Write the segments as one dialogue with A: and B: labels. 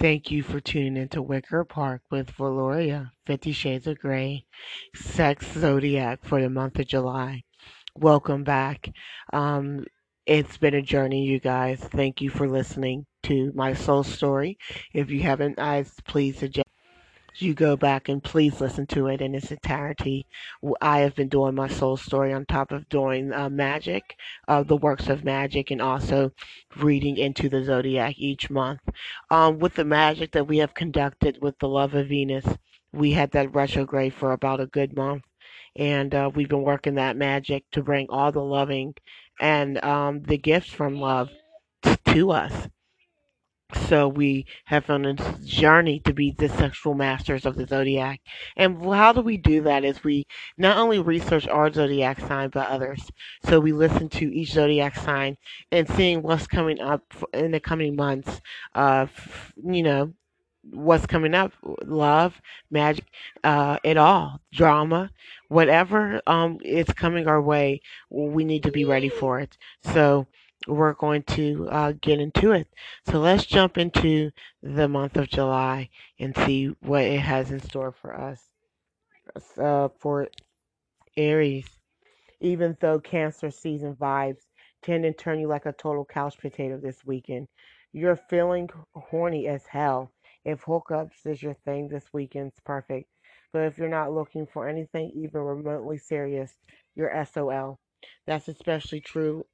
A: Thank you for tuning into Wicker Park with Valoria, Fifty Shades of Grey, Sex Zodiac for the month of July. Welcome back. Um, it's been a journey, you guys. Thank you for listening to my soul story. If you haven't, I please suggest you go back and please listen to it in its entirety. I have been doing my soul story on top of doing uh, magic, uh, the works of magic, and also reading into the zodiac each month. Um, with the magic that we have conducted with the love of Venus, we had that retrograde for about a good month. And uh, we've been working that magic to bring all the loving and um, the gifts from love to us. So we have on a journey to be the sexual masters of the zodiac. And how do we do that? Is we not only research our zodiac sign but others. So we listen to each zodiac sign and seeing what's coming up in the coming months. Uh, you know, what's coming up love magic uh it all drama whatever um is coming our way we need to be ready for it so we're going to uh, get into it. So let's jump into the month of July and see what it has in store for us. Uh, for Aries, even though Cancer season vibes tend to turn you like a total couch potato this weekend, you're feeling horny as hell. If hookups is your thing this weekend's perfect. But if you're not looking for anything even remotely serious, you're SOL. That's especially true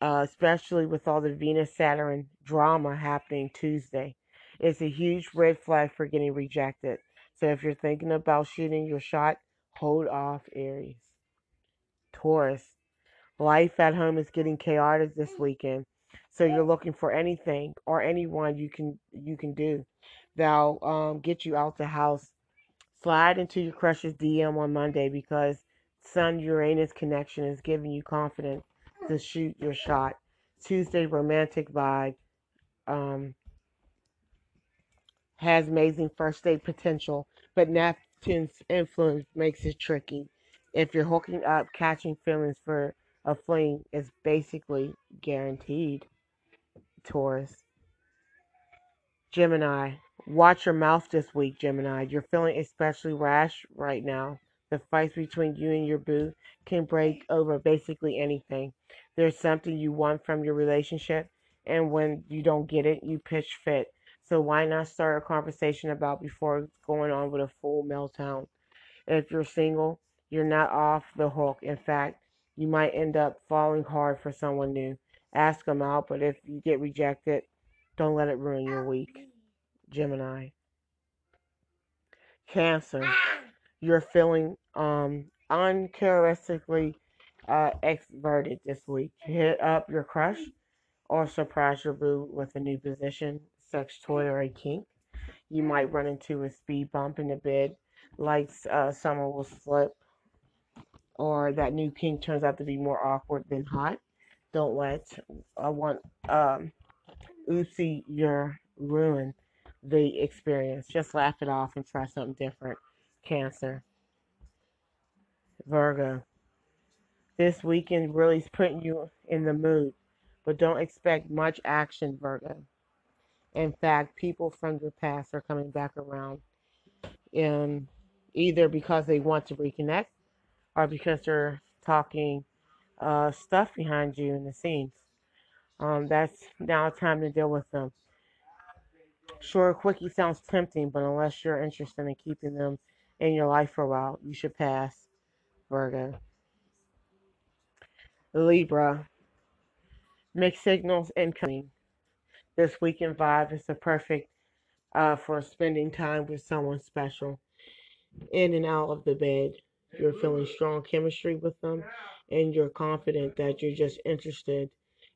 A: uh, especially with all the Venus Saturn drama happening Tuesday. It's a huge red flag for getting rejected. So if you're thinking about shooting your shot, hold off, Aries. Taurus, life at home is getting chaotic this weekend. So you're looking for anything or anyone you can you can do that'll um, get you out the house. Slide into your crush's DM on Monday because Sun Uranus connection is giving you confidence to shoot your shot. Tuesday romantic vibe um, has amazing first date potential, but Neptune's influence makes it tricky. If you're hooking up, catching feelings for a fling is basically guaranteed. Taurus. Gemini. Watch your mouth this week, Gemini. You're feeling especially rash right now. The fights between you and your boo can break over basically anything. There's something you want from your relationship, and when you don't get it, you pitch fit. So why not start a conversation about before going on with a full meltdown? If you're single, you're not off the hook. In fact, you might end up falling hard for someone new. Ask them out, but if you get rejected, don't let it ruin your week. Gemini. Cancer you're feeling um, uncharacteristically uh, extroverted this week. Hit up your crush or surprise your boo with a new position, sex toy, or a kink. You might run into a speed bump in the bed, like uh, summer will slip, or that new kink turns out to be more awkward than hot. Don't let I want um, oopsie your ruin the experience. Just laugh it off and try something different. Cancer. Virgo. This weekend really is putting you in the mood, but don't expect much action, Virgo. In fact, people from your past are coming back around, and either because they want to reconnect or because they're talking uh, stuff behind you in the scenes. Um, that's now time to deal with them. Sure, quickie sounds tempting, but unless you're interested in keeping them in your life for a while, you should pass, Virgo. Libra. Mixed signals incoming. This weekend vibe is the perfect uh, for spending time with someone special. In and out of the bed, you're feeling strong chemistry with them, and you're confident that you're just interested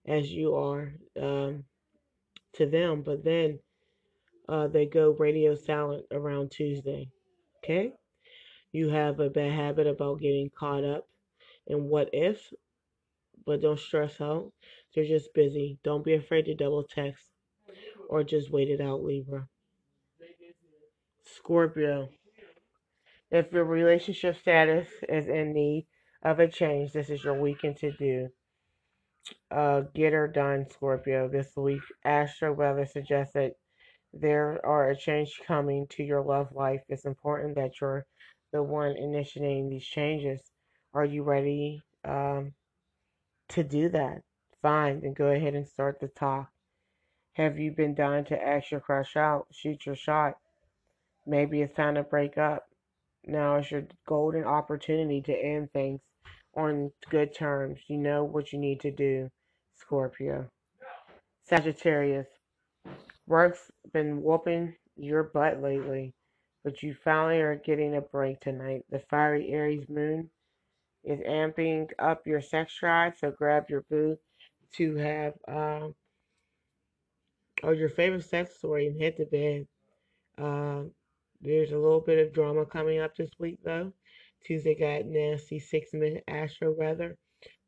A: as you are um, to them. But then uh, they go radio silent around Tuesday. Okay? You have a bad habit about getting caught up in what if, but don't stress out. They're just busy. Don't be afraid to double text or just wait it out, Libra. Scorpio. If your relationship status is in need of a change, this is your weekend to do. Uh, get her done, Scorpio. This week, astro weather suggests that there are a change coming to your love life. It's important that you're the one initiating these changes. Are you ready um, to do that? Fine, then go ahead and start the talk. Have you been dying to ask your crush out? Shoot your shot. Maybe it's time to break up. Now is your golden opportunity to end things on good terms. You know what you need to do, Scorpio. Sagittarius. Work's been whooping your butt lately, but you finally are getting a break tonight. The fiery Aries moon is amping up your sex drive, so grab your boo to have um, or your favorite sex story and hit the bed. Uh, there's a little bit of drama coming up this week, though. Tuesday got nasty six minute astro weather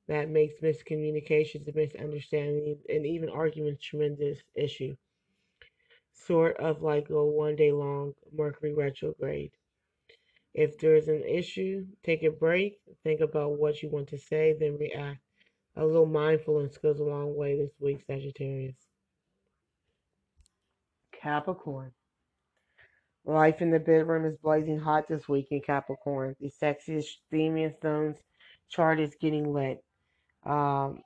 A: that makes miscommunications and misunderstandings and even arguments tremendous issue. Sort of like a one day long Mercury retrograde. If there's an issue, take a break, think about what you want to say, then react. A little mindfulness goes a long way this week, Sagittarius. Capricorn. Life in the bedroom is blazing hot this week in Capricorn. The sexiest, steamiest Stone's chart is getting lit. Um,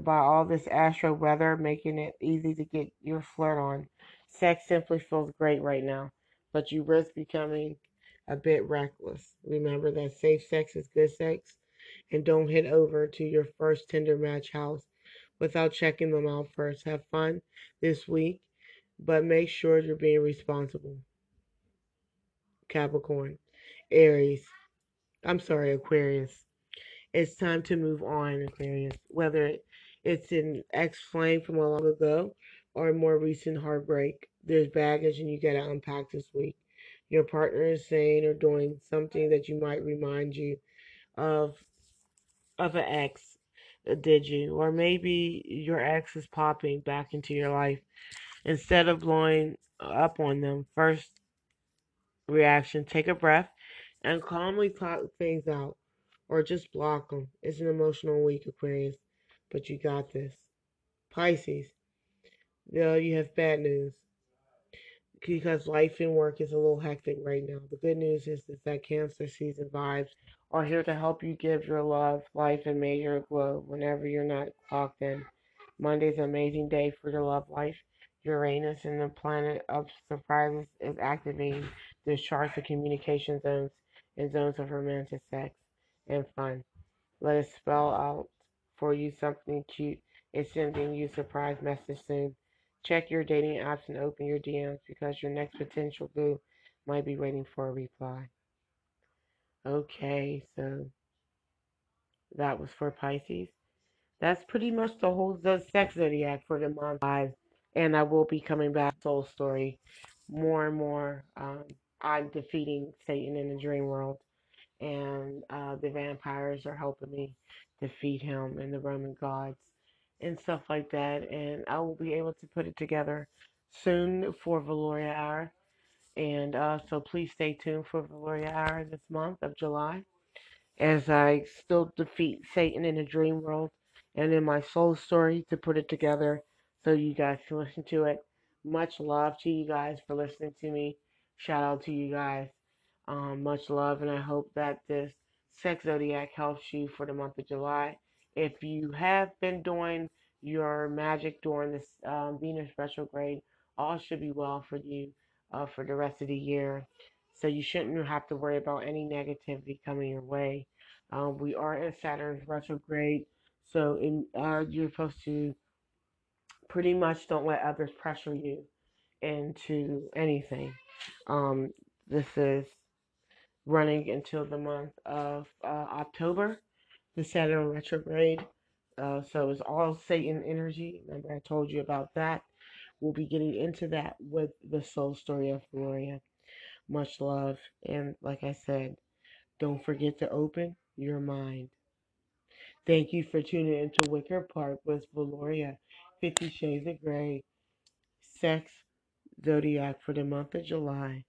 A: by all this astro weather, making it easy to get your flirt on. Sex simply feels great right now, but you risk becoming a bit reckless. Remember that safe sex is good sex, and don't head over to your first Tinder match house without checking them out first. Have fun this week, but make sure you're being responsible. Capricorn, Aries. I'm sorry, Aquarius. It's time to move on, Aquarius. Whether it's an ex flame from a long ago or a more recent heartbreak, there's baggage and you got to unpack this week. Your partner is saying or doing something that you might remind you of of an ex. uh, Did you? Or maybe your ex is popping back into your life. Instead of blowing up on them, first reaction, take a breath and calmly talk things out or just block them. It's an emotional week, Aquarius, but you got this. Pisces, no, you have bad news because life and work is a little hectic right now. The good news is, is that Cancer season vibes are here to help you give your love, life, and major glow whenever you're not clocked in. Monday's an amazing day for your love life. Uranus and the planet of surprises is activating the charts of communication zones and zones of romantic sex and fun. Let us spell out for you something cute. It's sending you surprise message soon. Check your dating apps and open your DMs because your next potential boo might be waiting for a reply. Okay, so that was for Pisces. That's pretty much the whole the sex zodiac for the month five. And I will be coming back soul story more and more. Um, I'm defeating Satan in the dream world, and uh, the vampires are helping me defeat him and the Roman gods and stuff like that. And I will be able to put it together soon for Valoria Hour. And uh, so please stay tuned for Valoria Hour this month of July as I still defeat Satan in the dream world and in my soul story to put it together so you guys can listen to it. Much love to you guys for listening to me. Shout out to you guys. Um, much love, and I hope that this Sex Zodiac helps you for the month of July. If you have been doing your magic during this um, Venus retrograde, all should be well for you uh, for the rest of the year. So you shouldn't have to worry about any negativity coming your way. Um, we are in Saturn's retrograde, so in, uh, you're supposed to pretty much don't let others pressure you into anything. Um, this is running until the month of uh, October, the Saturn retrograde. Uh, so it's all Satan energy. Remember, I told you about that. We'll be getting into that with the soul story of Gloria. Much love. And like I said, don't forget to open your mind. Thank you for tuning into Wicker Park with Valoria, Fifty Shades of Grey, Sex Zodiac for the month of July.